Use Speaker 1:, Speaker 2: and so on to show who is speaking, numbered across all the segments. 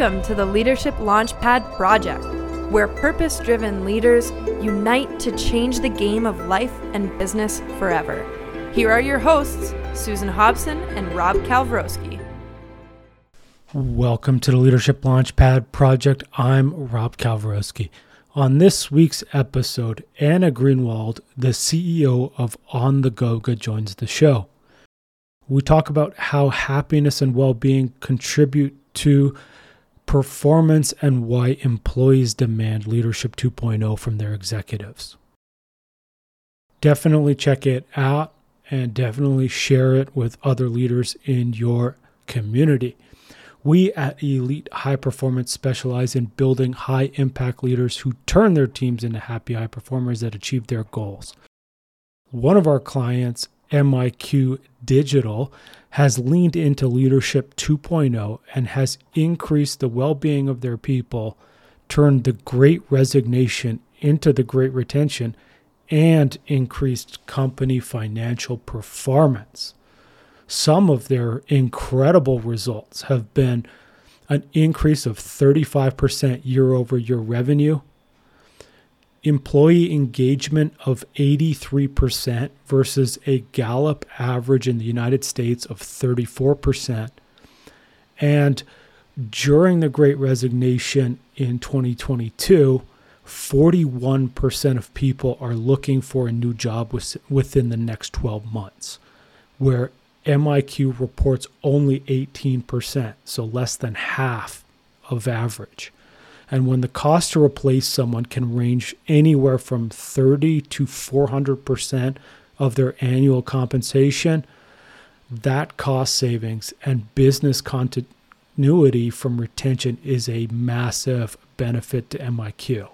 Speaker 1: Welcome to the Leadership Launchpad Project, where purpose driven leaders unite to change the game of life and business forever. Here are your hosts, Susan Hobson and Rob Kalwarowski.
Speaker 2: Welcome to the Leadership Launchpad Project. I'm Rob Kalwarowski. On this week's episode, Anna Greenwald, the CEO of On the Goga, joins the show. We talk about how happiness and well being contribute to performance and why employees demand Leadership 2.0 from their executives. Definitely check it out and definitely share it with other leaders in your community. We at Elite High Performance specialize in building high impact leaders who turn their teams into happy high performers that achieve their goals. One of our clients, MIQ Digital, has leaned into Leadership 2.0 and has increased the well being of their people, turned the great resignation into the great retention, and increased company financial performance. Some of their incredible results have been an increase of 35% year over year revenue, employee engagement of 83% versus a Gallup average in the United States of 34%. And during the great resignation in 2022, 41% of people are looking for a new job within the next 12 months, where MIQ reports only 18%, so less than half of average. And when the cost to replace someone can range anywhere from 30 to 400% of their annual compensation, that cost savings and business continuity from retention is a massive benefit to MIQ.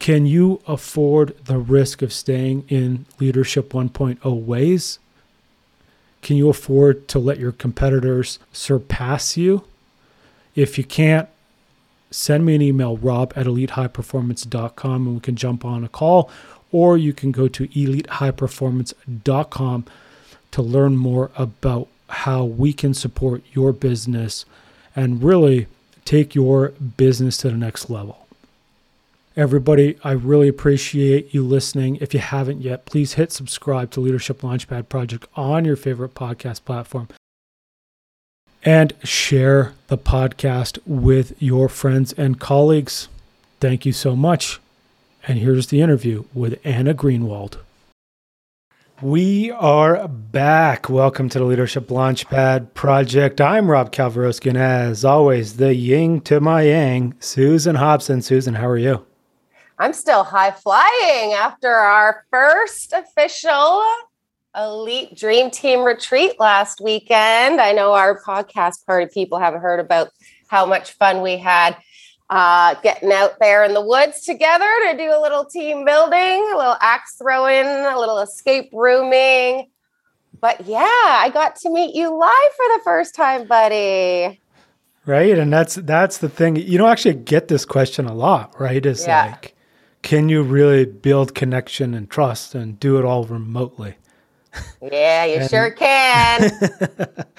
Speaker 2: Can you afford the risk of staying in Leadership 1.0 ways? Can you afford to let your competitors surpass you? If you can't, send me an email, rob at elitehighperformance.com, and we can jump on a call, or you can go to elitehighperformance.com to learn more about how we can support your business and really take your business to the next level. Everybody, I really appreciate you listening. If you haven't yet, please hit subscribe to Leadership Launchpad Project on your favorite podcast platform and share the podcast with your friends and colleagues. Thank you so much. And here's the interview with Anna Greenwald. We are back. Welcome to the Leadership Launchpad Project. I'm Rob Kalwarowski, and as always, the ying to my yang, Susan Hobson. Susan, how are you?
Speaker 3: I'm still high flying after our first official Elite Dream Team retreat last weekend. I know our podcast party people haven't heard about how much fun we had uh, getting out there in the woods together to do a little team building, a little axe throwing, a little escape rooming. But yeah, I got to meet you live for the first time, buddy.
Speaker 2: Right, and that's that's the thing. You don't actually get this question a lot, right? Is yeah. like, can you really build connection and trust and do it all remotely?
Speaker 3: Yeah, you and, sure can.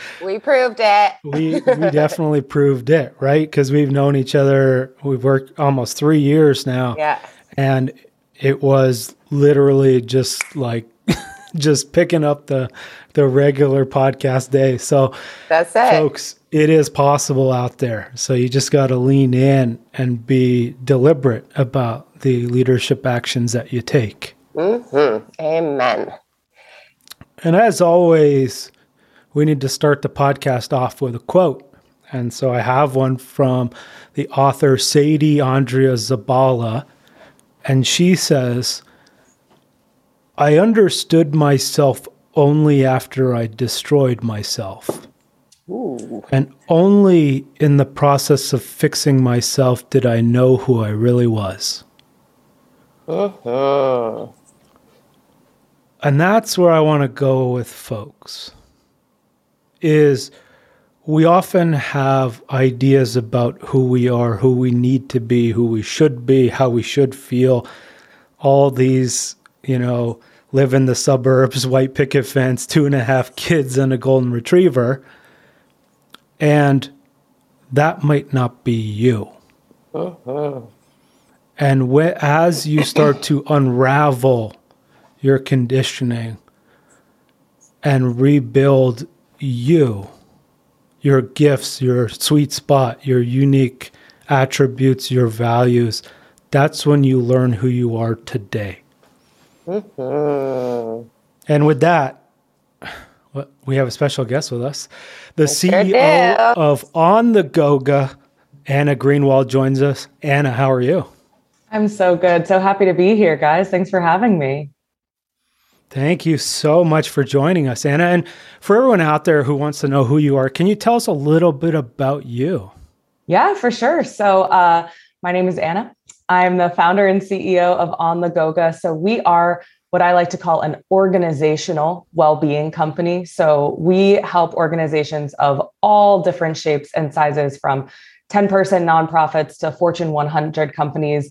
Speaker 3: we proved it.
Speaker 2: we we definitely proved it, right? Because we've known each other. We've worked almost three years now.
Speaker 3: Yeah.
Speaker 2: And it was literally just like just picking up the the regular podcast day. So
Speaker 3: that's it,
Speaker 2: folks. It is possible out there. So you just got to lean in and be deliberate about the leadership actions that you take.
Speaker 3: Mm-hmm. Amen.
Speaker 2: And as always, we need to start the podcast off with a quote. And so I have one from the author Sadie Andria Zabala. And she says, I understood myself only after I destroyed myself. Ooh. And only in the process of fixing myself did I know who I really was. Uh-huh. And that's where I want to go with folks is we often have ideas about who we are, who we need to be, who we should be, how we should feel. All these, you know, live in the suburbs, white picket fence, two and a half kids and a golden retriever. And that might not be you. Uh-huh. And wh- as you start to unravel your conditioning and rebuild you, your gifts, your sweet spot, your unique attributes, your values, that's when you learn who you are today. Mm-hmm. And with that, we have a special guest with us. The CEO of On the Goga, Anna Greenwald, joins us. Anna, how are you?
Speaker 4: I'm so good. So happy to be here, guys. Thanks for having me.
Speaker 2: Thank you so much for joining us, Anna. And for everyone out there who wants to know who you are, can you tell us a little bit about you?
Speaker 4: Yeah, for sure. So, uh, my name is Anna. I'm the founder and CEO of On the Goga. So, we are what I like to call an organizational well being company. So, we help organizations of all different shapes and sizes from 10 person nonprofits to Fortune 100 companies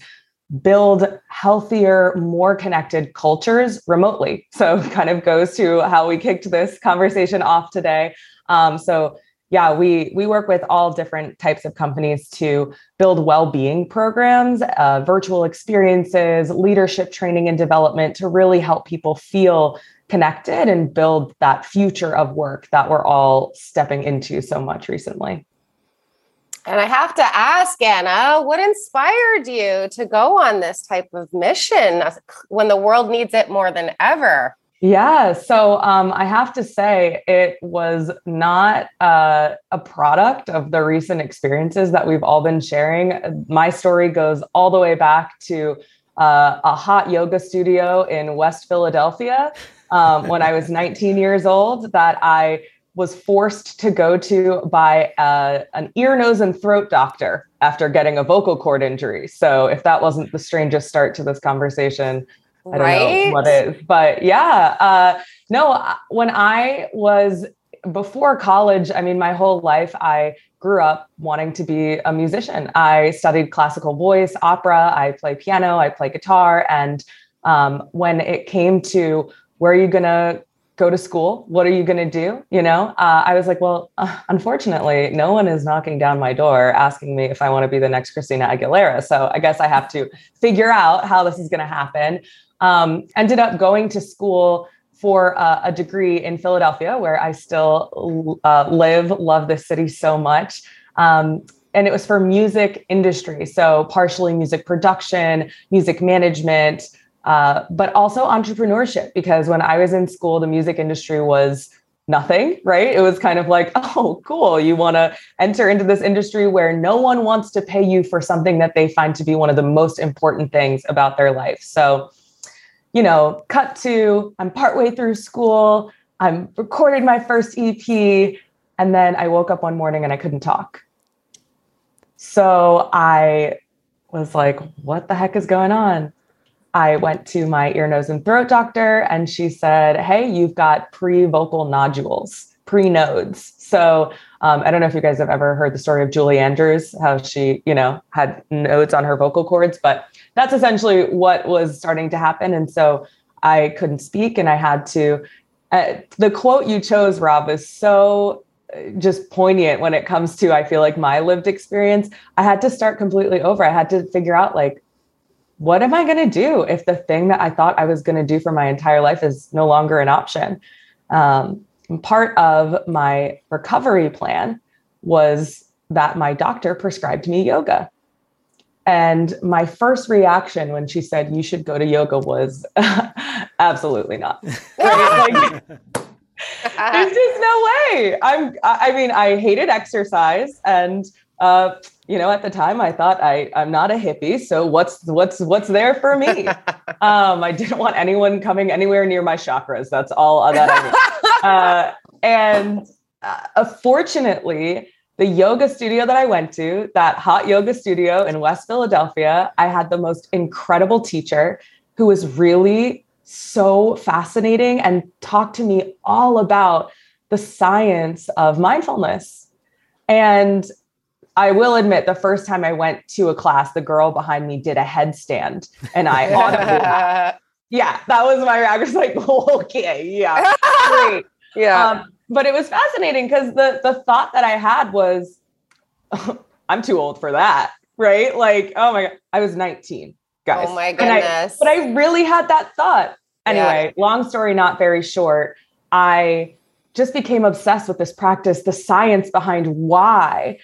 Speaker 4: build healthier, more connected cultures remotely. So, kind of goes to how we kicked this conversation off today. Um, so, yeah, we we work with all different types of companies to build well-being programs, uh, virtual experiences, leadership training and development to really help people feel connected and build that future of work that we're all stepping into so much recently.
Speaker 3: And I have to ask, Anna, what inspired you to go on this type of mission when the world needs it more than ever?
Speaker 4: Yeah, so um, I have to say, it was not uh, a product of the recent experiences that we've all been sharing. My story goes all the way back to uh, a hot yoga studio in West Philadelphia um, when I was 19 years old that I was forced to go to by uh, an ear, nose, and throat doctor after getting a vocal cord injury. So, if that wasn't the strangest start to this conversation, I don't right? know what is. But yeah, uh, no, uh, when I was before college, I mean, my whole life, I grew up wanting to be a musician. I studied classical voice, opera, I play piano, I play guitar. And um, when it came to where are you going to go to school. What are you going to do? You know, uh, I was like, well, uh, unfortunately, no one is knocking down my door asking me if I want to be the next Christina Aguilera. So I guess I have to figure out how this is going to happen. Um, ended up going to school for a degree in Philadelphia, where I still uh, live, love this city so much. Um, and it was for music industry. So partially music production, music management, uh, but also entrepreneurship because when I was in school, the music industry was nothing, right? It was kind of like, oh, cool. You want to enter into this industry where no one wants to pay you for something that they find to be one of the most important things about their life. So, you know, cut to I'm partway through school, I'm recorded my first EP, and then I woke up one morning and I couldn't talk. So I was like, what the heck is going on? I went to my ear, nose, and throat doctor, and she said, Hey, you've got pre vocal nodules, pre nodes. So um, I don't know if you guys have ever heard the story of Julie Andrews, how she, you know, had nodes on her vocal cords, but that's essentially what was starting to happen. And so I couldn't speak, and I had to. Uh, the quote you chose, Rob, is so uh, just poignant when it comes to I feel like my lived experience. I had to start completely over. I had to figure out like what am I going to do if the thing that I thought I was going to do for my entire life is no longer an option? Um, part of my recovery plan was that my doctor prescribed me yoga. And my first reaction when she said you should go to yoga was absolutely not. Like, there's just no way. I'm I mean, I hated exercise and uh, you know, at the time I thought I I'm not a hippie, so what's what's what's there for me? um, I didn't want anyone coming anywhere near my chakras. That's all that I knew. uh, and uh, fortunately, the yoga studio that I went to, that hot yoga studio in West Philadelphia, I had the most incredible teacher who was really so fascinating and talked to me all about the science of mindfulness. And I will admit, the first time I went to a class, the girl behind me did a headstand, and I yeah, that was my reaction. was like, okay, yeah, great,
Speaker 3: yeah. Um,
Speaker 4: but it was fascinating because the the thought that I had was, I'm too old for that. Right. Like, oh my God. I was 19, guys.
Speaker 3: Oh my goodness.
Speaker 4: I, but I really had that thought. Anyway, yeah. long story, not very short. I just became obsessed with this practice, the science behind why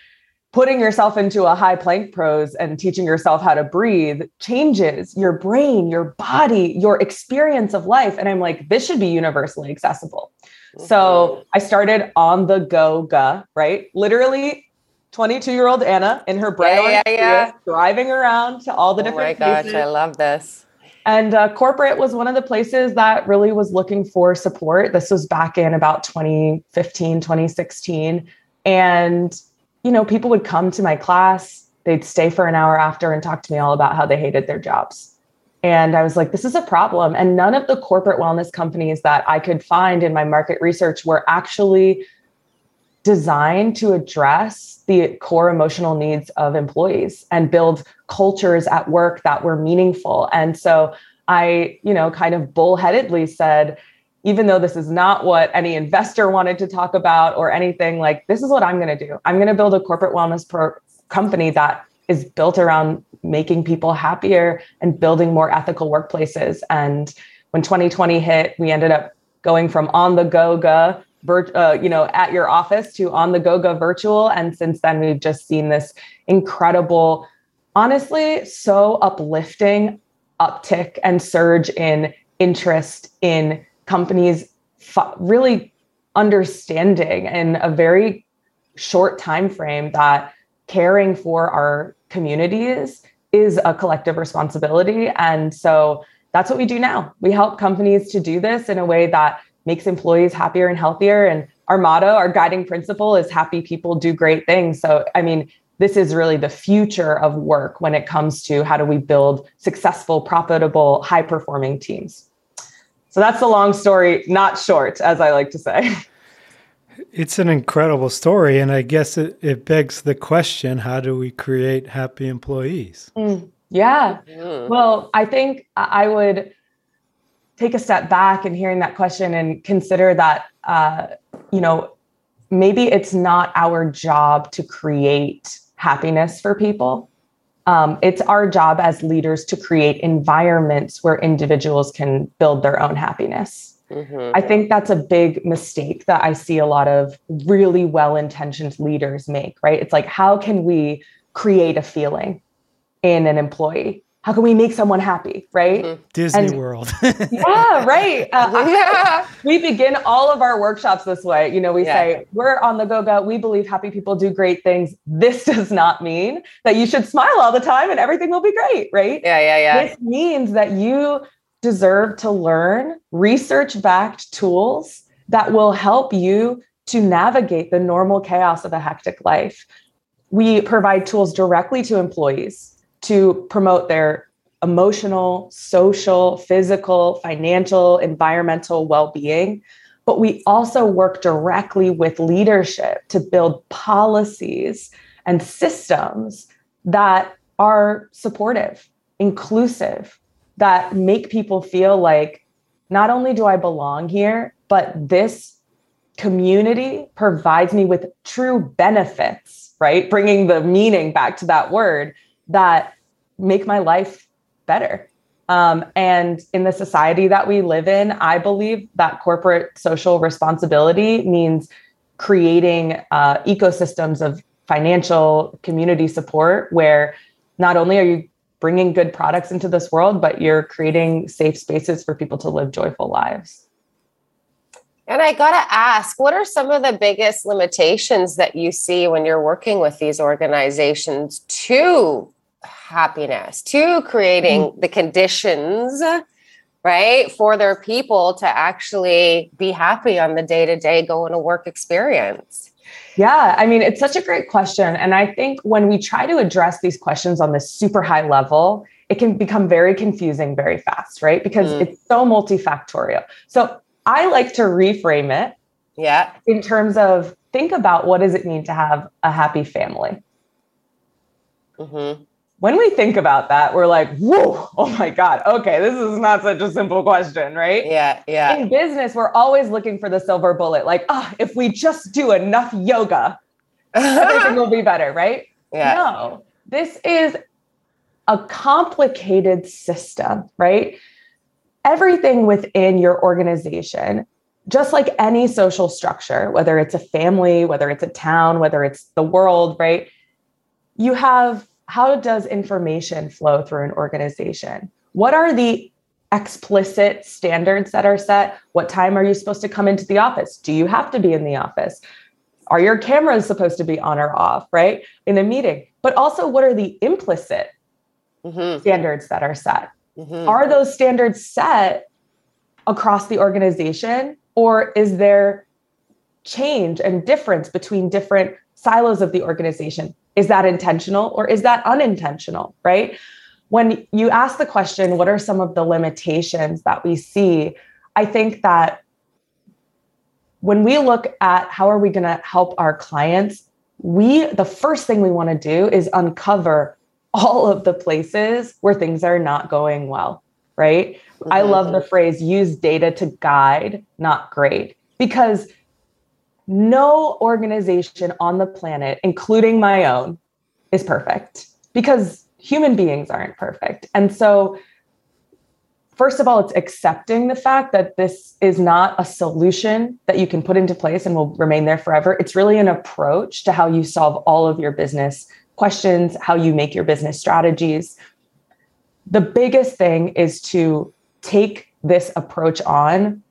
Speaker 4: putting yourself into a high plank pose and teaching yourself how to breathe changes your brain, your body, your experience of life. And I'm like, this should be universally accessible. Mm-hmm. So I started on the go ga, right? Literally 22 year old Anna in her bright yeah, yeah, yeah. driving around to all the oh different.
Speaker 3: Oh my places. gosh, I love this.
Speaker 4: And uh, corporate was one of the places that really was looking for support. This was back in about 2015, 2016. And, you know, people would come to my class, they'd stay for an hour after and talk to me all about how they hated their jobs. And I was like, this is a problem. And none of the corporate wellness companies that I could find in my market research were actually designed to address the core emotional needs of employees and build cultures at work that were meaningful. And so I, you know, kind of bullheadedly said, even though this is not what any investor wanted to talk about or anything, like this is what I'm going to do. I'm going to build a corporate wellness pro- company that is built around making people happier and building more ethical workplaces. And when 2020 hit, we ended up going from on the go ga uh, you know, at your office to on the go go virtual. And since then, we've just seen this incredible, honestly, so uplifting uptick and surge in interest in companies really understanding in a very short time frame that caring for our communities is a collective responsibility and so that's what we do now we help companies to do this in a way that makes employees happier and healthier. And our motto, our guiding principle is happy people do great things. So, I mean, this is really the future of work when it comes to how do we build successful, profitable, high performing teams. So that's the long story, not short, as I like to say.
Speaker 2: It's an incredible story. And I guess it, it begs the question how do we create happy employees?
Speaker 4: Mm, yeah. Mm. Well, I think I would take a step back and hearing that question and consider that uh, you know maybe it's not our job to create happiness for people um, it's our job as leaders to create environments where individuals can build their own happiness. Mm-hmm. i think that's a big mistake that i see a lot of really well-intentioned leaders make right? It's like how can we create a feeling in an employee how can we make someone happy right? Mm-hmm.
Speaker 2: disney and, world.
Speaker 4: Yeah right. Uh, yeah. we begin all of our workshops this way. You know we yeah. say we're on the go-go. We believe happy people do great things. This does not mean that you should smile all the time and everything will be great right?
Speaker 3: Yeah yeah yeah.
Speaker 4: This means that you deserve to learn research backed tools that will help you to navigate the normal chaos of a hectic life. We provide tools directly to employees to promote their emotional, social, physical, financial, environmental well being. But we also work directly with leadership to build policies and systems that are supportive, inclusive, that make people feel like not only do I belong here, but this community provides me with true benefits, right? Bringing the meaning back to that word that make my life better. Um, and in the society that we live in, I believe that corporate social responsibility means creating uh, ecosystems of financial community support where not only are you bringing good products into this world, but you're creating safe spaces for people to live joyful lives.
Speaker 3: And I got to ask, what are some of the biggest limitations that you see when you're working with these organizations to happiness to creating mm-hmm. the conditions right for their people to actually be happy on the day-to-day going to work experience.
Speaker 4: Yeah i mean it's such a great question and i think when we try to address these questions on this super high level it can become very confusing very fast right because mm. it's so multifactorial. So i like to reframe it
Speaker 3: yeah.
Speaker 4: in terms of think about what does it mean to have a happy family? Mm-hmm when we think about that, we're like, whoa, oh my God, okay, this is not such a simple question, right?
Speaker 3: Yeah, yeah.
Speaker 4: In business, we're always looking for the silver bullet. Like, ah, oh, if we just do enough yoga, everything will be better, right?
Speaker 3: Yeah.
Speaker 4: No, this is a complicated system, right? Everything within your organization, just like any social structure, whether it's a family, whether it's a town, whether it's the world, right? You have how does information flow through an organization? What are the explicit standards that are set? What time are you supposed to come into the office? Do you have to be in the office? Are your cameras supposed to be on or off, right? In a meeting. But also, what are the implicit mm-hmm. standards that are set? Mm-hmm. Are those standards set across the organization, or is there change and difference between different silos of the organization? Is that intentional or is that unintentional, right? When you ask the question, what are some of the limitations that we see? I think that when we look at how are we going to help our clients, we the first thing we want to do is uncover all of the places where things are not going well, right? Mm-hmm. I love the phrase use data to guide, not grade, because no organization on the planet, including my own, is perfect because human beings aren't perfect. And so, first of all, it's accepting the fact that this is not a solution that you can put into place and will remain there forever. It's really an approach to how you solve all of your business questions, how you make your business strategies. The biggest thing is to take this approach on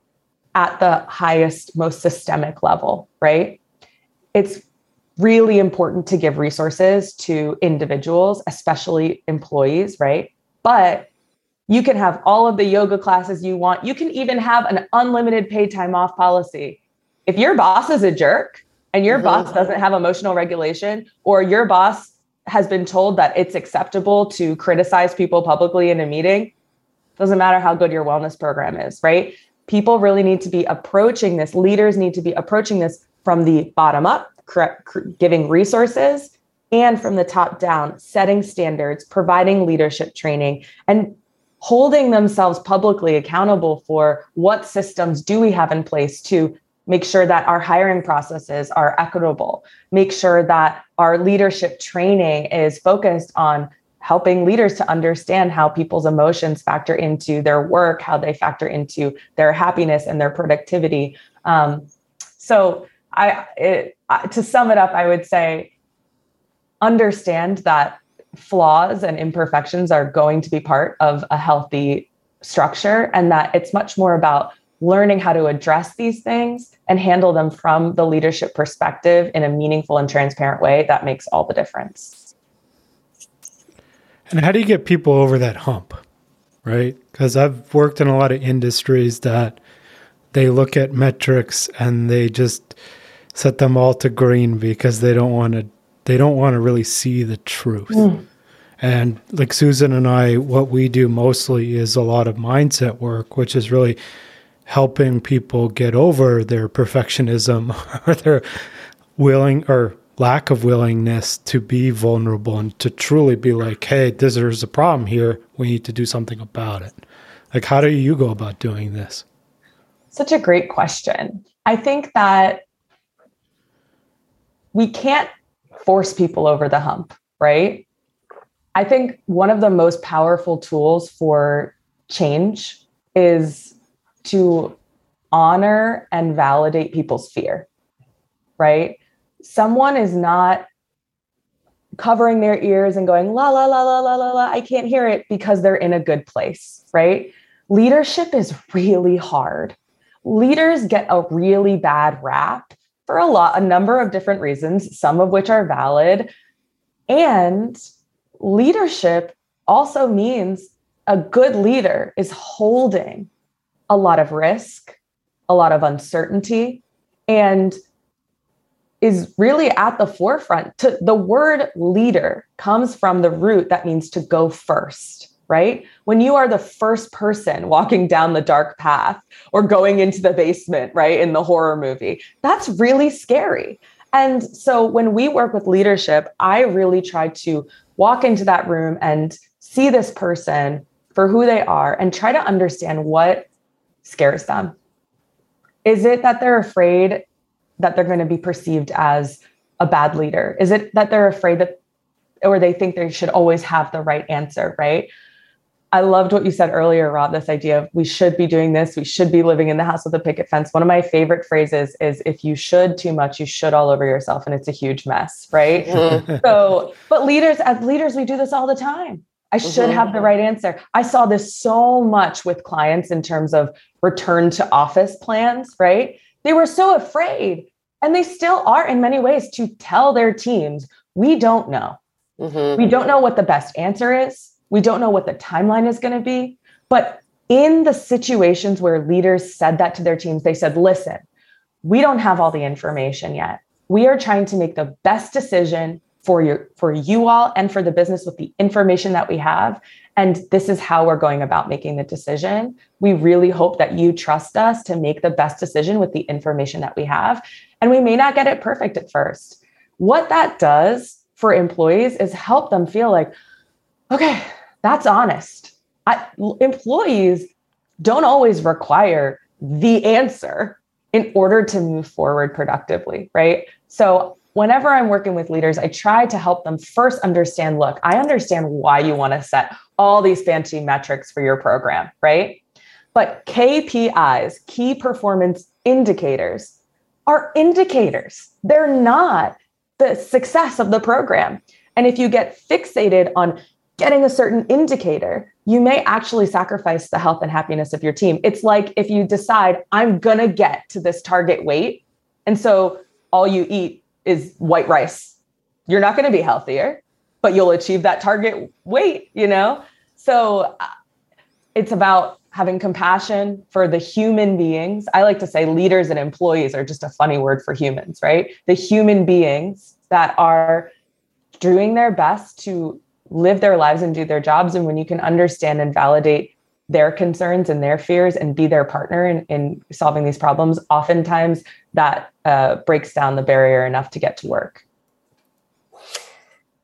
Speaker 4: at the highest, most systemic level, right? It's really important to give resources to individuals, especially employees, right? But you can have all of the yoga classes you want. You can even have an unlimited paid time off policy. If your boss is a jerk and your mm-hmm. boss doesn't have emotional regulation, or your boss has been told that it's acceptable to criticize people publicly in a meeting, doesn't matter how good your wellness program is, right? People really need to be approaching this, leaders need to be approaching this from the bottom up, correct, giving resources, and from the top down, setting standards, providing leadership training, and holding themselves publicly accountable for what systems do we have in place to make sure that our hiring processes are equitable, make sure that our leadership training is focused on helping leaders to understand how people's emotions factor into their work, how they factor into their happiness and their productivity. Um, so, I it, to sum it up, I would say understand that flaws and imperfections are going to be part of a healthy structure, and that it's much more about learning how to address these things and handle them from the leadership perspective in a meaningful and transparent way that makes all the difference.
Speaker 2: And how do you get people over that hump? Right? Because I've worked in a lot of industries that they look at metrics and they just set them all to green because they don't want to they don't want to really see the truth. Mm. And like Susan and I, what we do mostly is a lot of mindset work, which is really helping people get over their perfectionism or their willing or lack of willingness to be vulnerable and to truly be like, hey, there's a problem here. We need to do something about it. Like, how do you go about doing this?
Speaker 4: Such a great question. I think that we can't force people over the hump, right? I think one of the most powerful tools for change is to honor and validate people's fear, right? Someone is not covering their ears and going la la la la la la la I can't hear it because they're in a good place, right? Leadership is really hard. Leaders get a really bad rap for a lot a number of different reasons, some of which are valid. And leadership also means a good leader is holding a lot of risk, a lot of uncertainty, and is really at the forefront. To, the word leader comes from the root that means to go first, right? When you are the first person walking down the dark path or going into the basement, right, in the horror movie, that's really scary. And so when we work with leadership, I really try to walk into that room and see this person for who they are and try to understand what scares them. Is it that they're afraid that they're going to be perceived as a bad leader? Is it that they're afraid that, or they think they should always have the right answer, right? I loved what you said earlier, Rob, this idea of we should be doing this, we should be living in the house with a picket fence. One of my favorite phrases is if you should too much, you should all over yourself and it's a huge mess, right? Mm-hmm. so, but leaders, as leaders, we do this all the time. I should mm-hmm. have the right answer. I saw this so much with clients in terms of return to office plans, right? They were so afraid, and they still are in many ways, to tell their teams, we don't know. Mm-hmm. We don't know what the best answer is. We don't know what the timeline is going to be. But in the situations where leaders said that to their teams, they said, listen, we don't have all the information yet. We are trying to make the best decision for your for you all and for the business with the information that we have and this is how we're going about making the decision. We really hope that you trust us to make the best decision with the information that we have. And we may not get it perfect at first. What that does for employees is help them feel like okay that's honest. I, employees don't always require the answer in order to move forward productively right? So whenever I'm working with leaders, I try to help them first understand look, I understand why you want to set all these fancy metrics for your program, right? But KPIs, key performance indicators, are indicators. They're not the success of the program. And if you get fixated on getting a certain indicator, you may actually sacrifice the health and happiness of your team. It's like if you decide, I'm going to get to this target weight. And so all you eat is white rice. You're not going to be healthier, but you'll achieve that target weight, you know? So uh, it's about having compassion for the human beings. I like to say leaders and employees are just a funny word for humans, right? The human beings that are doing their best to live their lives and do their jobs. And when you can understand and validate their concerns and their fears and be their partner in, in solving these problems, oftentimes that uh, breaks down the barrier enough to get to work.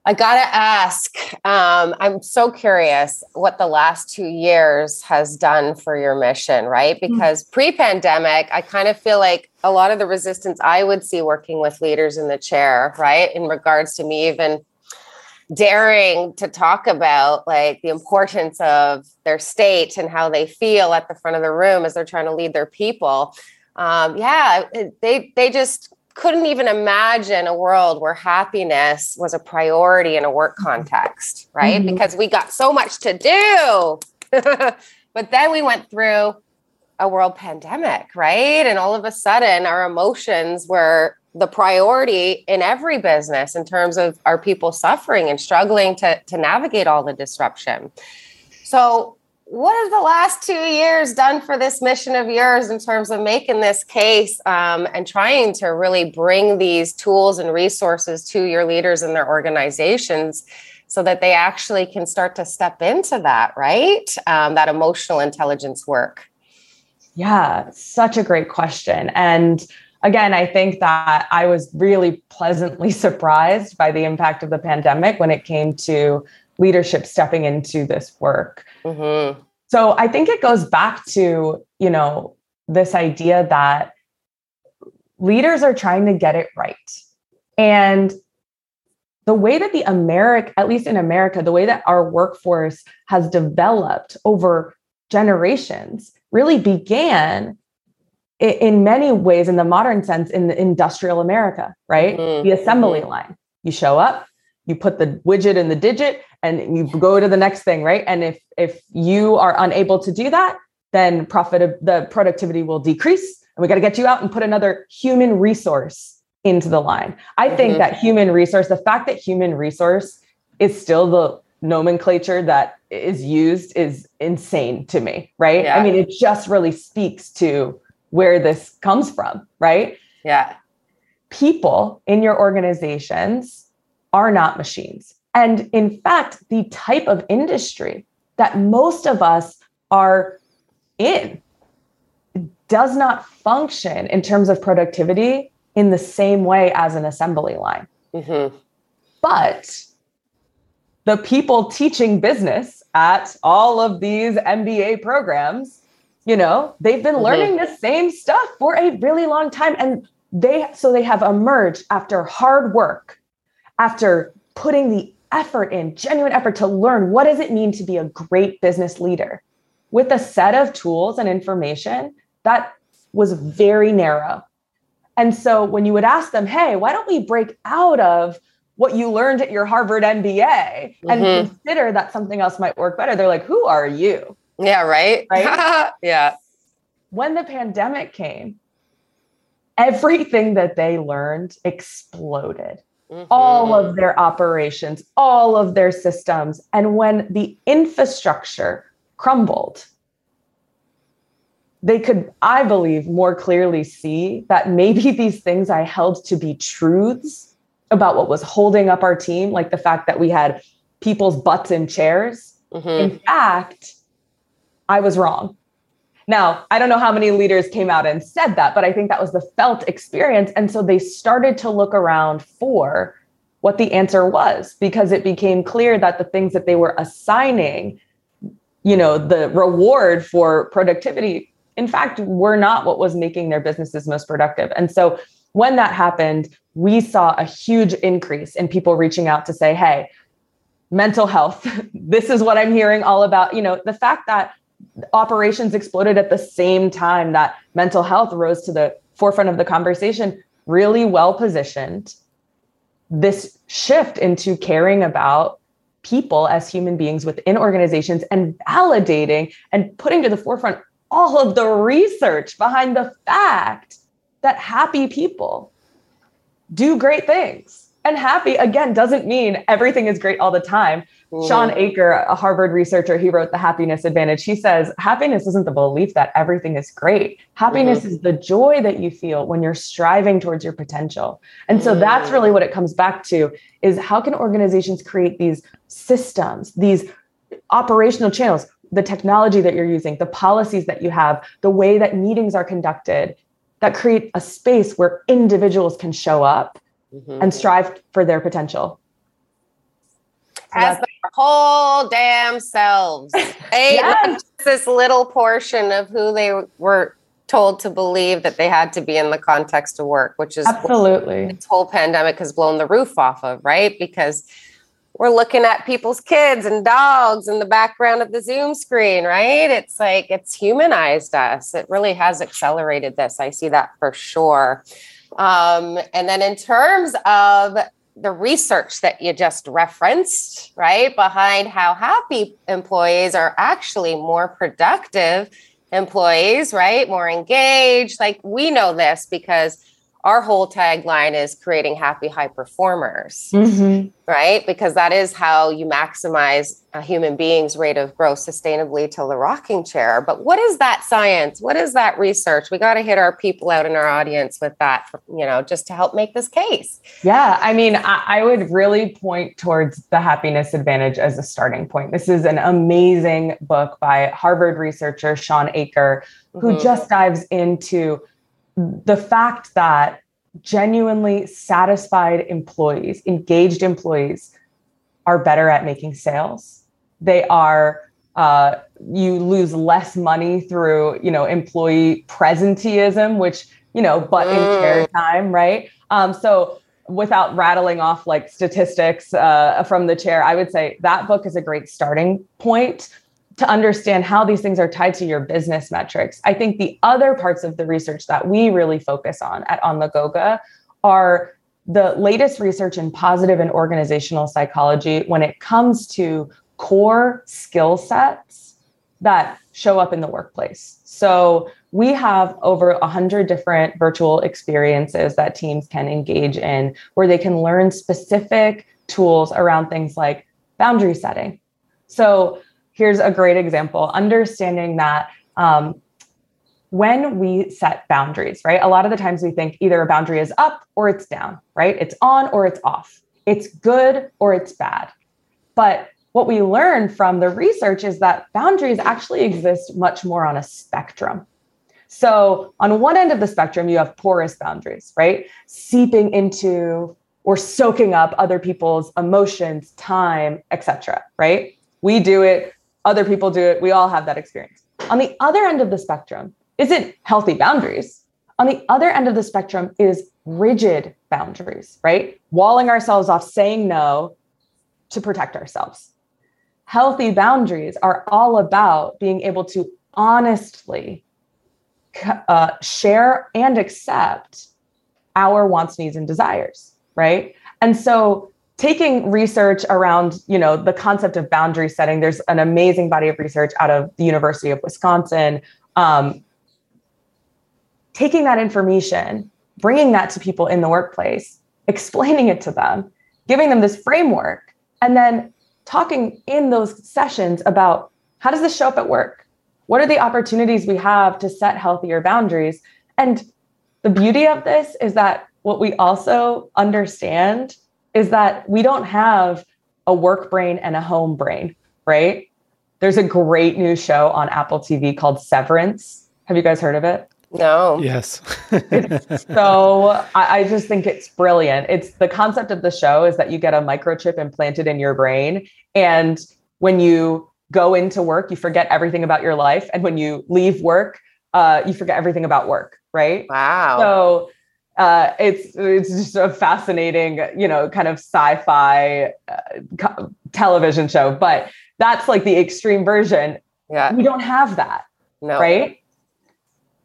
Speaker 3: I gotta ask. Um, I'm so curious what the last two years has done for your mission, right? Mm. Because mm-hmm. pre-pandemic, I kind of feel like a lot of the resistance I would see working with leaders in the chair, right, in regards to me even daring to talk about like the importance of their state and how they feel at the front of the room as they're trying to lead their people um, yeah they they just couldn't even imagine a world where happiness was a priority in a work mm-hmm. context right mm-hmm. because we got so much to do but then we went through a world pandemic right and all of a sudden our emotions were the priority in every business in terms of our people suffering and struggling to, to navigate all the disruption. So, what have the last two years done for this mission of yours in terms of making this case um, and trying to really bring these tools and resources to your leaders and their organizations so that they actually can start to step into that, right? Um, that emotional intelligence work?
Speaker 4: Yeah, such a great question. And again, I think that I was really pleasantly surprised by the impact of the pandemic when it came to leadership stepping into this work. Mm-hmm. So I think it goes back to, you know, this idea that leaders are trying to get it right. And the way that the America, at least in America, the way that our workforce has developed over generations really began in many ways, in the modern sense, in the industrial America, right? Mm-hmm. The assembly mm-hmm. line. You show up, you put the widget in the digit, and you go to the next thing, right? And if if you are unable to do that, then profit the productivity will decrease, and we got to get you out and put another human resource into the line. I mm-hmm. think that human resource, the fact that human resource is still the nomenclature that is used is insane to me, right? Yeah. I mean, it just really speaks to where this comes from, right?
Speaker 3: Yeah.
Speaker 4: People in your organizations are not machines. And in fact, the type of industry that most of us are in does not function in terms of productivity in the same way as an assembly line. Mm-hmm. But the people teaching business at all of these MBA programs you know, they've been mm-hmm. learning the same stuff for a really long time. And they so they have emerged after hard work, after putting the effort in, genuine effort to learn what does it mean to be a great business leader with a set of tools and information that was very narrow. And so when you would ask them, hey, why don't we break out of what you learned at your Harvard MBA and mm-hmm. consider that something else might work better? They're like, who are you?
Speaker 3: Yeah, right.
Speaker 4: Right.
Speaker 3: yeah.
Speaker 4: When the pandemic came, everything that they learned exploded. Mm-hmm. All of their operations, all of their systems. And when the infrastructure crumbled, they could, I believe, more clearly see that maybe these things I held to be truths about what was holding up our team, like the fact that we had people's butts in chairs. Mm-hmm. In fact, I was wrong. Now, I don't know how many leaders came out and said that, but I think that was the felt experience. And so they started to look around for what the answer was because it became clear that the things that they were assigning, you know, the reward for productivity, in fact, were not what was making their businesses most productive. And so when that happened, we saw a huge increase in people reaching out to say, hey, mental health, this is what I'm hearing all about. You know, the fact that operations exploded at the same time that mental health rose to the forefront of the conversation, really well positioned. This shift into caring about people as human beings within organizations and validating and putting to the forefront all of the research behind the fact that happy people do great things. And happy, again, doesn't mean everything is great all the time. Mm-hmm. Shawn a Harvard researcher, he wrote The Happiness Advantage. He says, happiness isn't the belief that everything is great. Happiness mm-hmm. is the joy that you feel when you're striving towards your potential. And so mm-hmm. that's really what it comes back to is how can organizations create these systems, these operational channels, the technology that you're using, the policies that you have, the way that meetings are conducted that create a space where individuals can show up mm-hmm. and strive for their potential
Speaker 3: as whole damn selves. They yes. this little portion of who they were told to believe that they had to be in the context of work, which is
Speaker 4: absolutely
Speaker 3: this whole pandemic has blown the roof off of, right? Because we're looking at people's kids and dogs in the background of the Zoom screen, right? It's like it's humanized us. It really has accelerated this. I see that for sure. Um, and then in terms of the research that you just referenced, right, behind how happy employees are actually more productive employees, right? More engaged. Like we know this because our whole tagline is creating happy high performers, mm-hmm. right? Because that is how you maximize a human being's rate of growth sustainably to the rocking chair. But what is that science? What is that research? We got to hit our people out in our audience with that, you know, just to help make this case.
Speaker 4: Yeah. I mean, I, I would really point towards the happiness advantage as a starting point. This is an amazing book by Harvard researcher Shawn Achor, who mm-hmm. just dives into the fact that genuinely satisfied employees, engaged employees, are better at making sales. They are uh, you lose less money through you know employee presenteeism, which you know but in mm. time, right? Um, so without rattling off like statistics uh, from the chair, I would say that book is a great starting point to understand how these things are tied to your business metrics. I think the other parts of the research that we really focus on at On the Goga are the latest research in positive and organizational psychology when it comes to core skill sets that show up in the workplace. So we have over 100 different virtual experiences that teams can engage in where they can learn specific tools around things like boundary setting. So here's a great example understanding that um, when we set boundaries, right? A lot of the times we think either a boundary is up or it's down, right? It's on or it's off. It's good or it's bad. But what we learn from the research is that boundaries actually exist much more on a spectrum. So, on one end of the spectrum, you have porous boundaries, right? Seeping into or soaking up other people's emotions, time, etc., right? We do it other people do it. We all have that experience. On the other end of the spectrum isn't healthy boundaries. On the other end of the spectrum is rigid boundaries, right? Walling ourselves off, saying no to protect ourselves. Healthy boundaries are all about being able to honestly uh, share and accept our wants, needs, and desires, right? And so taking research around you know the concept of boundary setting there's an amazing body of research out of the university of wisconsin. Um, taking that information bringing that to people in the workplace explaining it to them giving them this framework and then talking in those sessions about how does this show up at work? What are the opportunities we have to set healthier boundaries? And the beauty of this is that what we also understand is that we don't have a work brain and a home brain, right? There's a great new show on Apple TV called Severance. Have you guys heard of it?
Speaker 3: No.
Speaker 2: Yes.
Speaker 4: so I, I, just think it's brilliant. It's the concept of the show is that you get a microchip implanted in your brain. And when you go into work, you forget everything about your life. And when you leave work, uh, you forget everything about work, right?
Speaker 3: Wow.
Speaker 4: So uh, it's it's just a fascinating, you know, kind of sci-fi uh, co- television show. But that's like the extreme version.
Speaker 3: Yeah,
Speaker 4: we don't have that.
Speaker 3: No,
Speaker 4: right?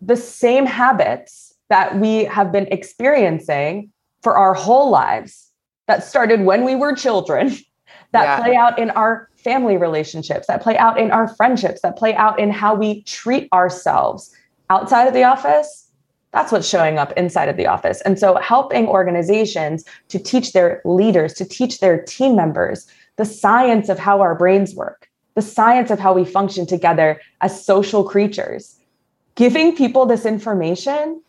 Speaker 4: The same habits that we have been experiencing for our whole lives that started when we were children, that yeah. play out in our family relationships, that play out in our friendships, that play out in how we treat ourselves outside of the office that's what's showing up inside of the office. And so, helping organizations to teach their leaders, to teach their team members the science of how our brains work, the science of how we function together as social creatures. Giving people this information,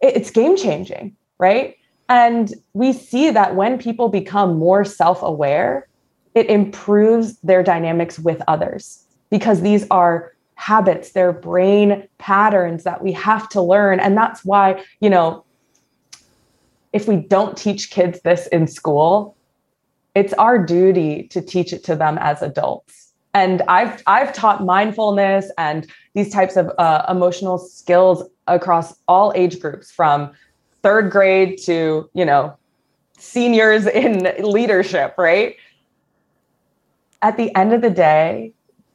Speaker 4: it's game changing, right? And we see that when people become more self aware, it improves their dynamics with others because these are habits, their brain patterns that we have to learn. And that's why, you know, if we don't teach kids this in school, it's our duty to teach it to them as adults. And I've I've taught mindfulness and these types of uh, emotional skills across all age groups, from third grade to you know seniors in leadership. Right. At the end of the day,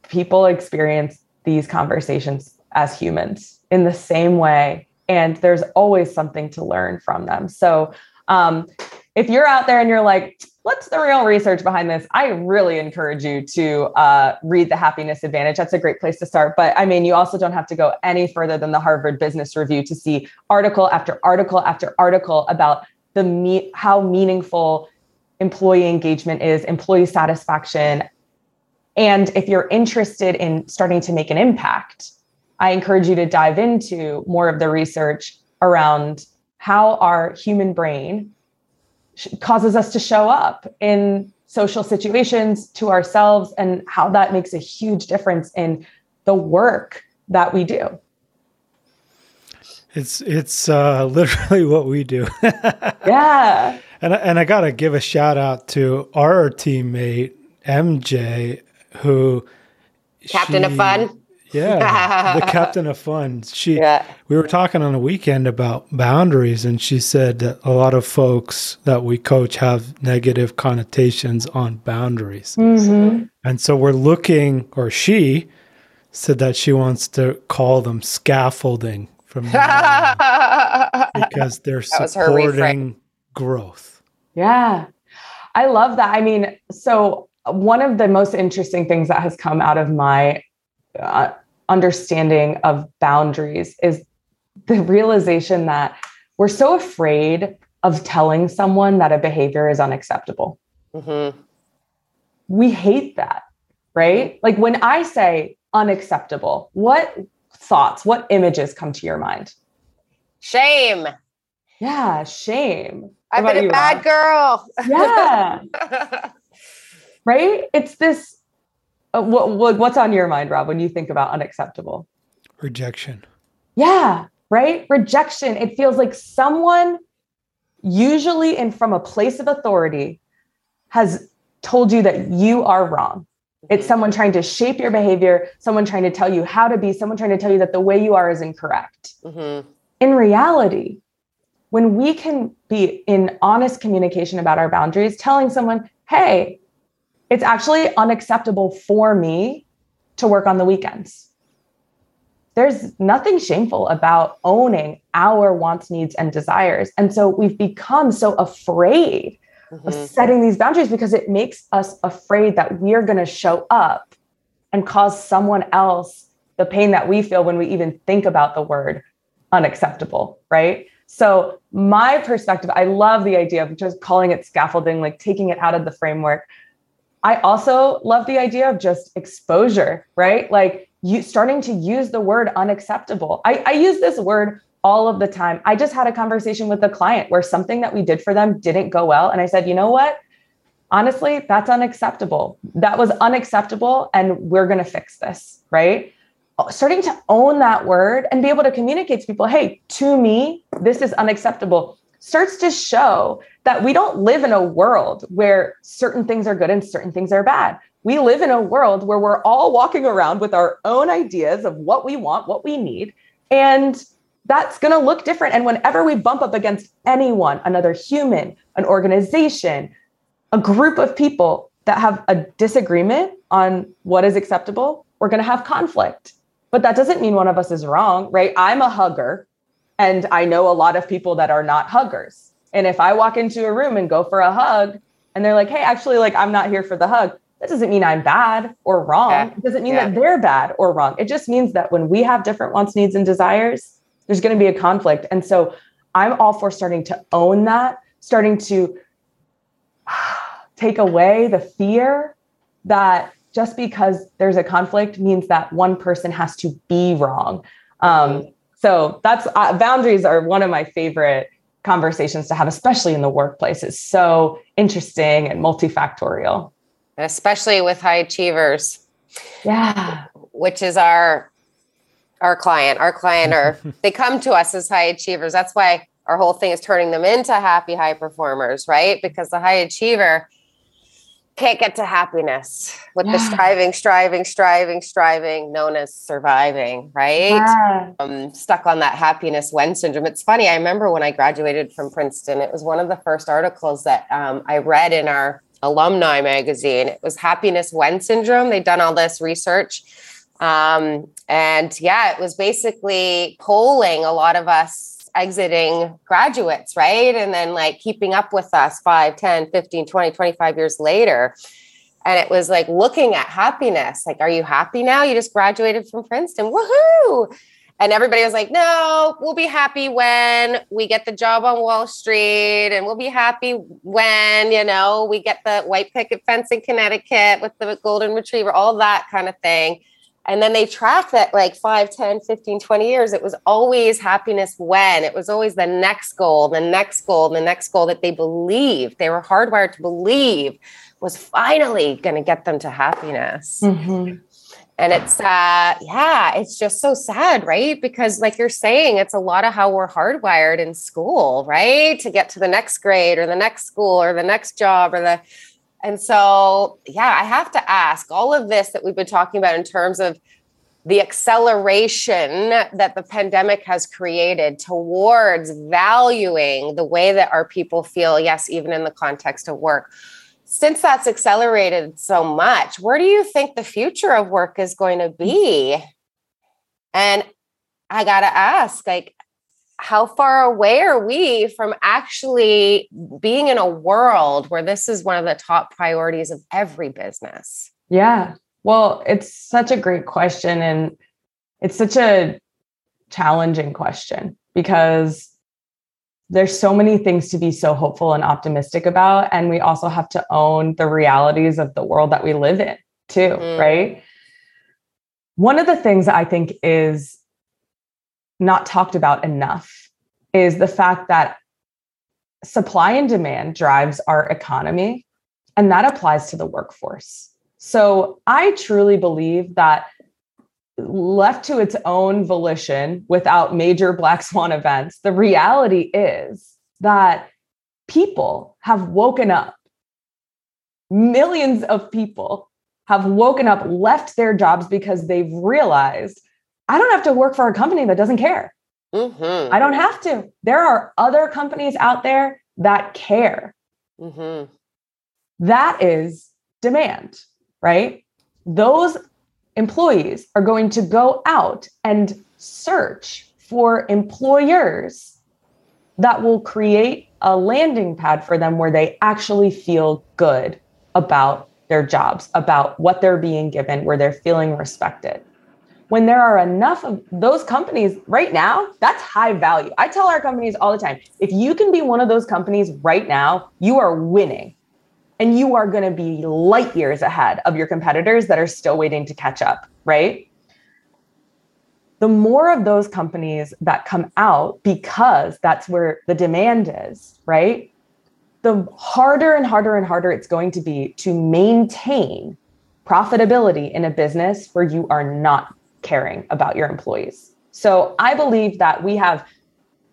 Speaker 4: people experience these conversations as humans in the same way. And there's always something to learn from them. So um, if you're out there and you're like, what's the real research behind this? I really encourage you to uh, read The Happiness Advantage. That's a great place to start. But I mean, you also don't have to go any further than the Harvard Business Review to see article after article after article about the me- how meaningful employee engagement is, employee satisfaction, and if you're interested in starting to make an impact, I encourage you to dive into more of the research around how our human brain causes us to show up in social situations to ourselves and how that makes a huge difference in the work that we do.
Speaker 2: It's it's uh, literally what we do.
Speaker 4: yeah.
Speaker 2: And and I got to give a shout out to our teammate MJ who
Speaker 3: captain she, of fun.
Speaker 2: Yeah, the captain of fun. She yeah. we were talking on a weekend about boundaries and she said that a lot of folks that we coach have negative connotations on boundaries.
Speaker 4: Mm-hmm.
Speaker 2: And so we're looking or she said that she wants to call them scaffolding from because they're supporting growth.
Speaker 4: Yeah. I love that. I mean, so one of the most interesting things that has come out of my uh, understanding of boundaries is the realization that we're so afraid of telling someone that a behavior is unacceptable.
Speaker 3: Mm-hmm.
Speaker 4: We hate that, right? Like when I say unacceptable, what thoughts, what images come to your mind?
Speaker 3: Shame.
Speaker 4: Yeah, shame.
Speaker 3: I've been a you, bad Rob? girl.
Speaker 4: Yeah. right? It's this. Uh, what, what what's on your mind, Rob, when you think about unacceptable?
Speaker 2: Rejection.
Speaker 4: Yeah, right. Rejection. It feels like someone, usually and from a place of authority, has told you that you are wrong. It's mm-hmm. someone trying to shape your behavior, someone trying to tell you how to be, someone trying to tell you that the way you are is incorrect.
Speaker 3: Mm-hmm.
Speaker 4: in reality, when we can be in honest communication about our boundaries, telling someone, hey, it's actually unacceptable for me to work on the weekends. There's nothing shameful about owning our wants, needs, and desires. And so we've become so afraid mm-hmm. of setting these boundaries because it makes us afraid that we're going to show up and cause someone else the pain that we feel when we even think about the word unacceptable, right? So, my perspective, I love the idea of just calling it scaffolding, like taking it out of the framework. I also love the idea of just exposure, right? Like you starting to use the word unacceptable. I, I use this word all of the time. I just had a conversation with a client where something that we did for them didn't go well. And I said, you know what? Honestly, that's unacceptable. That was unacceptable. And we're going to fix this, right? Uh, starting to own that word and be able to communicate to people, hey, to me, this is unacceptable, starts to show that we don't live in a world where certain things are good and certain things are bad. We live in a world where we're all walking around with our own ideas of what we want, what we need. And that's going to look different. And whenever we bump up against anyone, another human, an organization, a group of people that have a disagreement on what is acceptable, we're going to have conflict. But that doesn't mean one of us is wrong, right? I'm a hugger and I know a lot of people that are not huggers. And if I walk into a room and go for a hug and they're like, hey, actually, like, I'm not here for the hug, that doesn't mean I'm bad or wrong. Yeah. It doesn't mean yeah. that they're bad or wrong. It just means that when we have different wants, needs, and desires, there's going to be a conflict. And so I'm all for starting to own that, starting to take away the fear that just because there's a conflict means that one person has to be wrong. Um, so that's uh, boundaries are one of my favorite conversations to have, especially in the workplace. It's so interesting and multifactorial.
Speaker 3: especially with high achievers.
Speaker 4: Yeah.
Speaker 3: Which is our our client. Our client are they come to us as high achievers. That's why our whole thing is turning them into happy high performers, right? Because the high achiever can't get to happiness with yeah. the striving, striving, striving, striving, known as surviving, right? Yeah. Um, stuck on that happiness when syndrome. It's funny. I remember when I graduated from Princeton, it was one of the first articles that um, I read in our alumni magazine. It was happiness when syndrome. They'd done all this research. Um, and yeah, it was basically polling a lot of us exiting graduates, right? And then like keeping up with us 5, 10, 15, 20, 25 years later. And it was like looking at happiness. Like, are you happy now? You just graduated from Princeton. Woohoo. And everybody was like, no, we'll be happy when we get the job on Wall Street. And we'll be happy when, you know, we get the white picket fence in Connecticut with the golden retriever, all that kind of thing and then they track that like 5 10 15 20 years it was always happiness when it was always the next goal the next goal the next goal that they believed they were hardwired to believe was finally going to get them to happiness. Mm-hmm. and it's uh yeah it's just so sad right? Because like you're saying it's a lot of how we're hardwired in school right? To get to the next grade or the next school or the next job or the and so, yeah, I have to ask all of this that we've been talking about in terms of the acceleration that the pandemic has created towards valuing the way that our people feel, yes, even in the context of work. Since that's accelerated so much, where do you think the future of work is going to be? And I got to ask, like, how far away are we from actually being in a world where this is one of the top priorities of every business?
Speaker 4: Yeah. Well, it's such a great question. And it's such a challenging question because there's so many things to be so hopeful and optimistic about. And we also have to own the realities of the world that we live in, too, mm. right? One of the things that I think is not talked about enough is the fact that supply and demand drives our economy, and that applies to the workforce. So I truly believe that left to its own volition without major black swan events, the reality is that people have woken up. Millions of people have woken up, left their jobs because they've realized I don't have to work for a company that doesn't care. Mm-hmm. I don't have to. There are other companies out there that care. Mm-hmm. That is demand, right? Those employees are going to go out and search for employers that will create a landing pad for them where they actually feel good about their jobs, about what they're being given, where they're feeling respected. When there are enough of those companies right now, that's high value. I tell our companies all the time if you can be one of those companies right now, you are winning and you are going to be light years ahead of your competitors that are still waiting to catch up, right? The more of those companies that come out because that's where the demand is, right? The harder and harder and harder it's going to be to maintain profitability in a business where you are not caring about your employees. So I believe that we have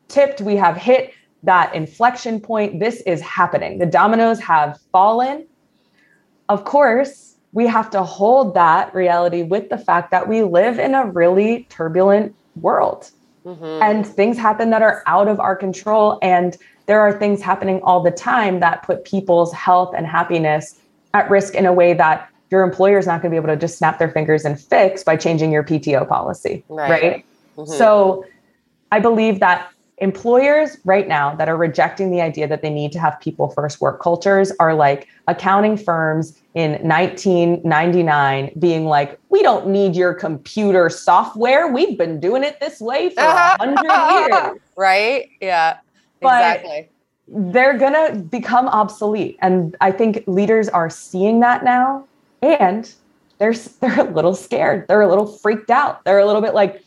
Speaker 4: tipped, we have hit that inflection point. This is happening. The dominoes have fallen. Of course, we have to hold that reality with the fact that we live in a really turbulent world. Mm-hmm. And things happen that are out of our control. And there are things happening all the time that put people's health and happiness at risk in a way that your employer is not going to be able to just snap their fingers and fix by changing your PTO policy. Right. right? Mm-hmm. So I believe that employers right now that are rejecting the idea that they need to have people first work cultures are like accounting firms in 1999 being like we don't need your computer software we've been doing it this way for a hundred years
Speaker 3: right yeah but exactly
Speaker 4: they're gonna become obsolete and i think leaders are seeing that now and they're they're a little scared they're a little freaked out they're a little bit like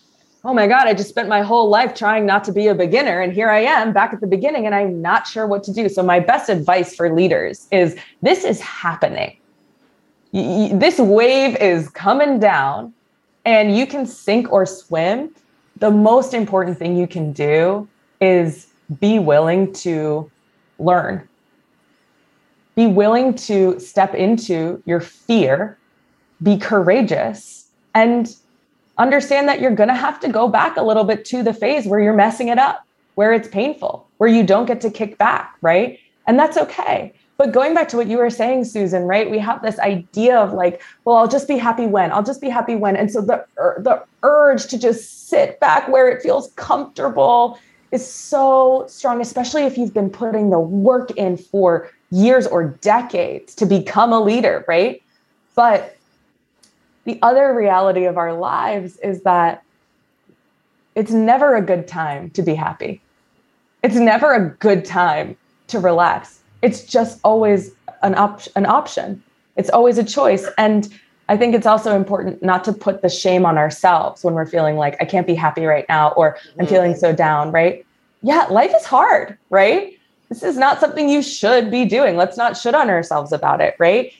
Speaker 4: oh my God, I just spent my whole life trying not to be a beginner. And here I am back at the beginning and I'm not sure what to do. So, my best advice for leaders is this is happening. This wave is coming down and you can sink or swim. The most important thing you can do is be willing to learn. Be willing to step into your fear, be courageous, and understand that you're going to have to go back a little bit to the phase where you're messing it up, where it's painful, where you don't get to kick back, right? And that's okay. But going back to what you were saying, Susan, right? We have this idea of like, well, I'll just be happy when, I'll just be happy when. And so the, er, the urge to just sit back where it feels comfortable is so strong, especially if you've been putting the work in for years or decades to become a leader, right? But the other reality of our lives is that it's never a good time to be happy. It's never a good time to relax. It's just always an op- an option. It's always a choice. And I think it's also important not to put the shame on ourselves when we're feeling like I can't be happy right now or I'm mm-hmm. feeling so down, right? Yeah, life is hard, right? This is not something you should be doing. Let's not should on ourselves about it, right?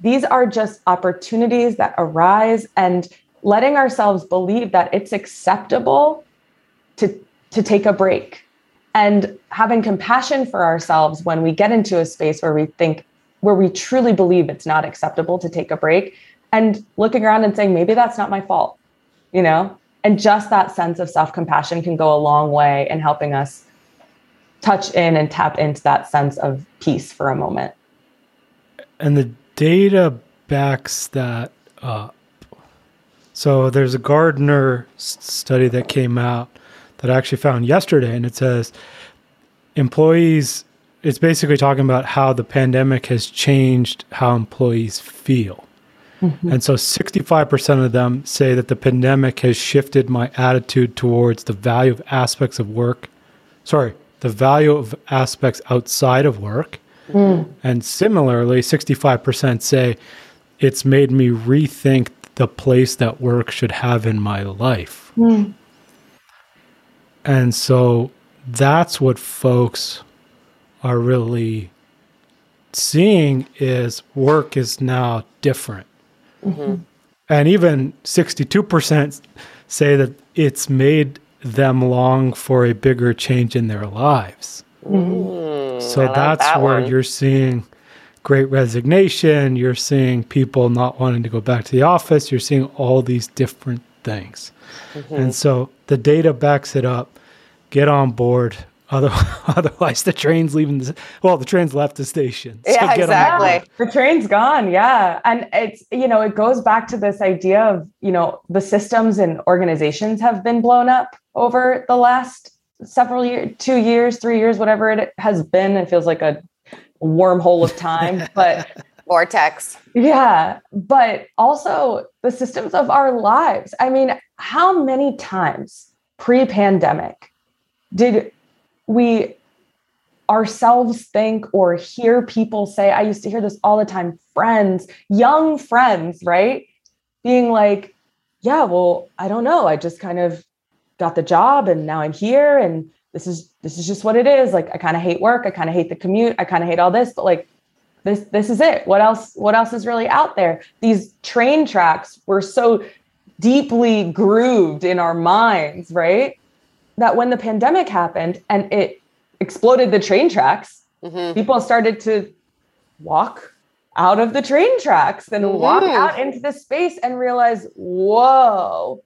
Speaker 4: These are just opportunities that arise and letting ourselves believe that it's acceptable to, to take a break and having compassion for ourselves when we get into a space where we think, where we truly believe it's not acceptable to take a break and looking around and saying, maybe that's not my fault, you know? And just that sense of self compassion can go a long way in helping us touch in and tap into that sense of peace for a moment.
Speaker 2: And the data backs that up. So there's a Gartner study that came out that I actually found yesterday, and it says employees, it's basically talking about how the pandemic has changed how employees feel. Mm-hmm. And so 65% of them say that the pandemic has shifted my attitude towards the value of aspects of work. Sorry, the value of aspects outside of work Mm. And similarly, 65% say it's made me rethink the place that work should have in my life. Mm. And so that's what folks are really seeing is work is now different. Mm-hmm. And even 62% say that it's made them long for a bigger change in their lives. Mm, so that's that where one. you're seeing great resignation. You're seeing people not wanting to go back to the office. You're seeing all these different things. Mm-hmm. And so the data backs it up. Get on board. Otherwise, the train's leaving. The, well, the train's left the station.
Speaker 3: So yeah, exactly.
Speaker 4: The train's gone. Yeah, and it's you know it goes back to this idea of you know the systems and organizations have been blown up over the last several years, two years, three years, whatever it has been. It feels like a wormhole of time, but
Speaker 3: vortex.
Speaker 4: Yeah, but also the systems of our lives. I mean, how many times pre-pandemic did we ourselves think or hear people say, I used to hear this all the time, friends, young friends, right? Being like, yeah, well, I don't know. I just kind of got the job and now I'm here and this is this is just what it is. Like I kind of hate work, I kind of hate the commute, I kind of hate all this, but like this this is it. What else what else is really out there? These train tracks were so deeply grooved in our minds, right? That when the pandemic happened and it exploded the train tracks, mm-hmm. people started to walk out of the train tracks and mm-hmm. walk out into the space and realize, whoa,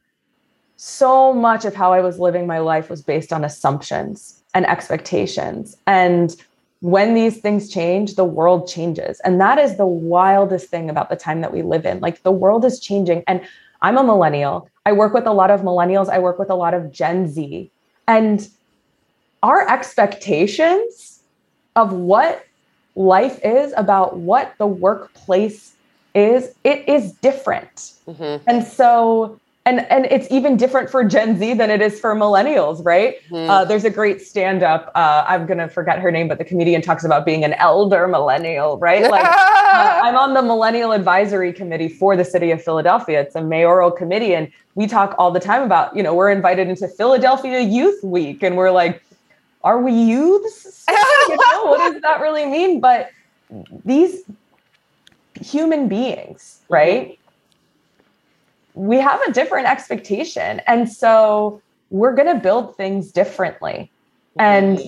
Speaker 4: so much of how I was living my life was based on assumptions and expectations. And when these things change, the world changes. And that is the wildest thing about the time that we live in. Like the world is changing. And I'm a millennial. I work with a lot of millennials, I work with a lot of Gen Z. And our expectations of what life is, about what the workplace is, it is different. Mm-hmm. And so and and it's even different for Gen Z than it is for millennials, right? Mm. Uh, there's a great stand up. Uh, I'm gonna forget her name, but the comedian talks about being an elder millennial, right? Like uh, I'm on the millennial advisory committee for the city of Philadelphia. It's a mayoral committee, and we talk all the time about you know we're invited into Philadelphia Youth Week, and we're like, are we youths? you know, what does that really mean? But these human beings, right? We have a different expectation. And so we're going to build things differently. Mm-hmm. And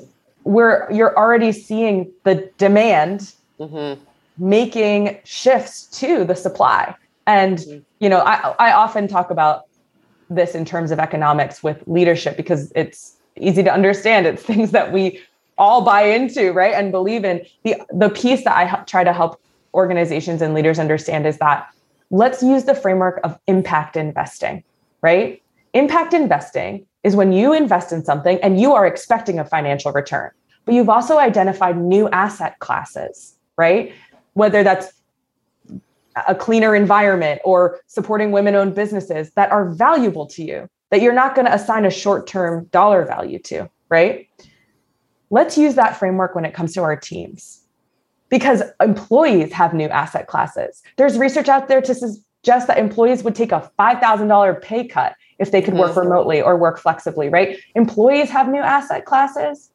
Speaker 4: we're you're already seeing the demand mm-hmm. making shifts to the supply. And mm-hmm. you know, I, I often talk about this in terms of economics with leadership because it's easy to understand. It's things that we all buy into, right? And believe in. The the piece that I try to help organizations and leaders understand is that let's use the framework of impact investing, right? Impact investing is when you invest in something and you are expecting a financial return, but you've also identified new asset classes, right? Whether that's a cleaner environment or supporting women owned businesses that are valuable to you, that you're not going to assign a short term dollar value to, right? Let's use that framework when it comes to our teams because employees have new asset classes. There's research out there to suggest that employees would take a $5,000 pay cut if they could work mm-hmm. remotely or work flexibly, right? Employees have new asset classes.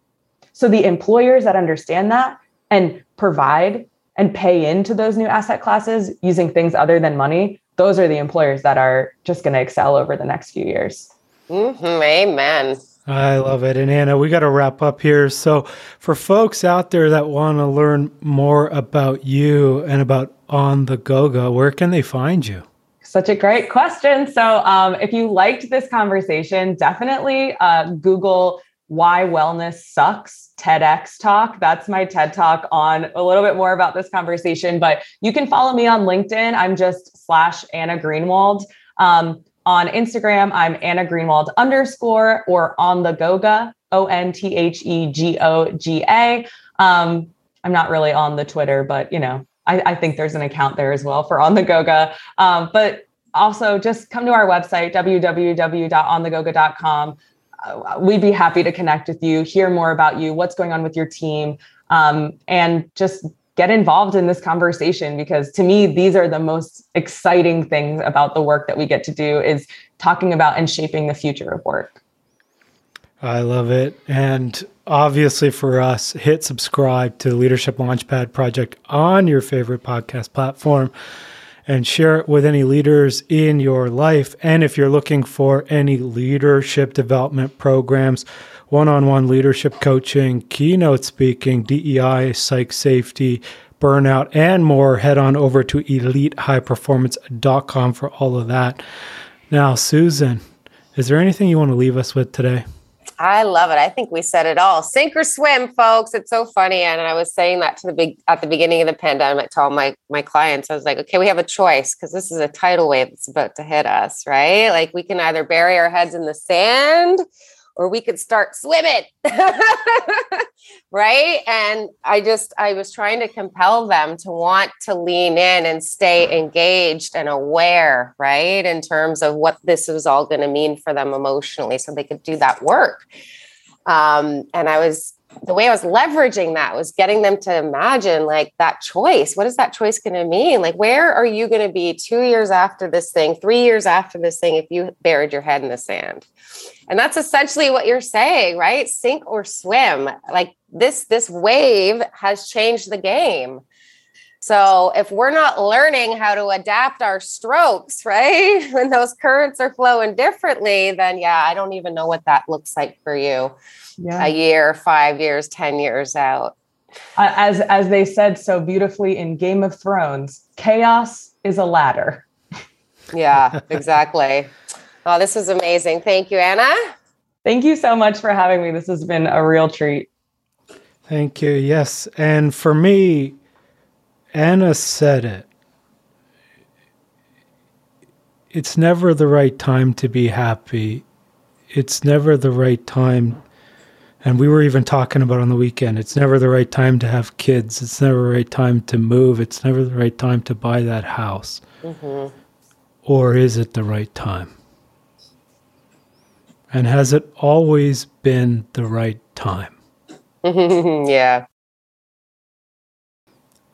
Speaker 4: So the employers that understand that and provide and pay into those new asset classes using things other than money, those are the employers that are just going to excel over the next few years.
Speaker 3: Mm-hmm. Amen.
Speaker 2: I love it. And Anna, we got to wrap up here. So, for folks out there that want to learn more about you and about On the Goga, where can they find you?
Speaker 4: Such a great question. So, um, if you liked this conversation, definitely uh, Google Why Wellness Sucks TEDx Talk. That's my TED Talk on a little bit more about this conversation. But you can follow me on LinkedIn. I'm just slash Anna Greenwald. Um, on Instagram, I'm Anna Greenwald underscore or on the Goga, O N T H E G O G A. Um, I'm not really on the Twitter, but you know, I, I, think there's an account there as well for on the Goga. Um, but also just come to our website, www.onthegoga.com. Uh, we'd be happy to connect with you, hear more about you, what's going on with your team, um, and just get involved in this conversation because to me these are the most exciting things about the work that we get to do is talking about and shaping the future of work.
Speaker 2: I love it. And obviously for us hit subscribe to the leadership launchpad project on your favorite podcast platform and share it with any leaders in your life. And if you're looking for any leadership development programs one on one leadership coaching, keynote speaking, DEI, psych safety, burnout, and more, head on over to elitehighperformance.com for all of that. Now, Susan, is there anything you want to leave us with today?
Speaker 3: I love it. I think we said it all. Sink or swim, folks. It's so funny. And I was saying that to the big at the beginning of the pandemic to all my my clients. I was like, okay, we have a choice because this is a tidal wave that's about to hit us, right? Like we can either bury our heads in the sand or we could start swimming. right. And I just, I was trying to compel them to want to lean in and stay engaged and aware, right, in terms of what this was all going to mean for them emotionally so they could do that work. Um, and I was, the way I was leveraging that was getting them to imagine like that choice. What is that choice going to mean? Like, where are you going to be two years after this thing, three years after this thing, if you buried your head in the sand? And that's essentially what you're saying, right? Sink or swim. Like this, this wave has changed the game. So if we're not learning how to adapt our strokes, right? When those currents are flowing differently, then yeah, I don't even know what that looks like for you. Yeah. A year, 5 years, 10 years out.
Speaker 4: As as they said so beautifully in Game of Thrones, chaos is a ladder.
Speaker 3: Yeah, exactly. Oh, this is amazing. Thank you, Anna.
Speaker 4: Thank you so much for having me. This has been a real treat.
Speaker 2: Thank you. Yes. And for me, Anna said it. It's never the right time to be happy. It's never the right time. And we were even talking about on the weekend. It's never the right time to have kids. It's never the right time to move. It's never the right time to buy that house. Mm-hmm. Or is it the right time? And has it always been the right time?
Speaker 3: yeah.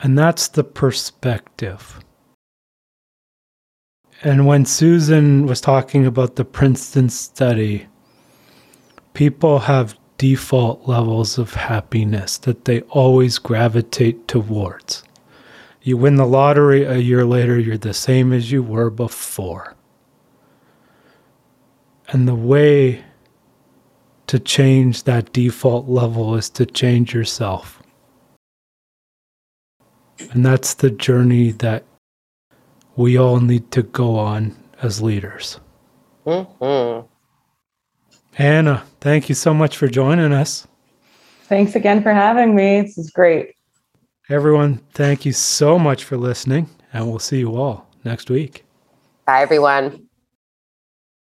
Speaker 2: And that's the perspective. And when Susan was talking about the Princeton study, people have default levels of happiness that they always gravitate towards. You win the lottery a year later, you're the same as you were before. And the way to change that default level is to change yourself. And that's the journey that we all need to go on as leaders. Mm-hmm. Anna, thank you so much for joining us.
Speaker 4: Thanks again for having me. This is great.
Speaker 2: Everyone, thank you so much for listening, and we'll see you all next week.
Speaker 3: Bye, everyone.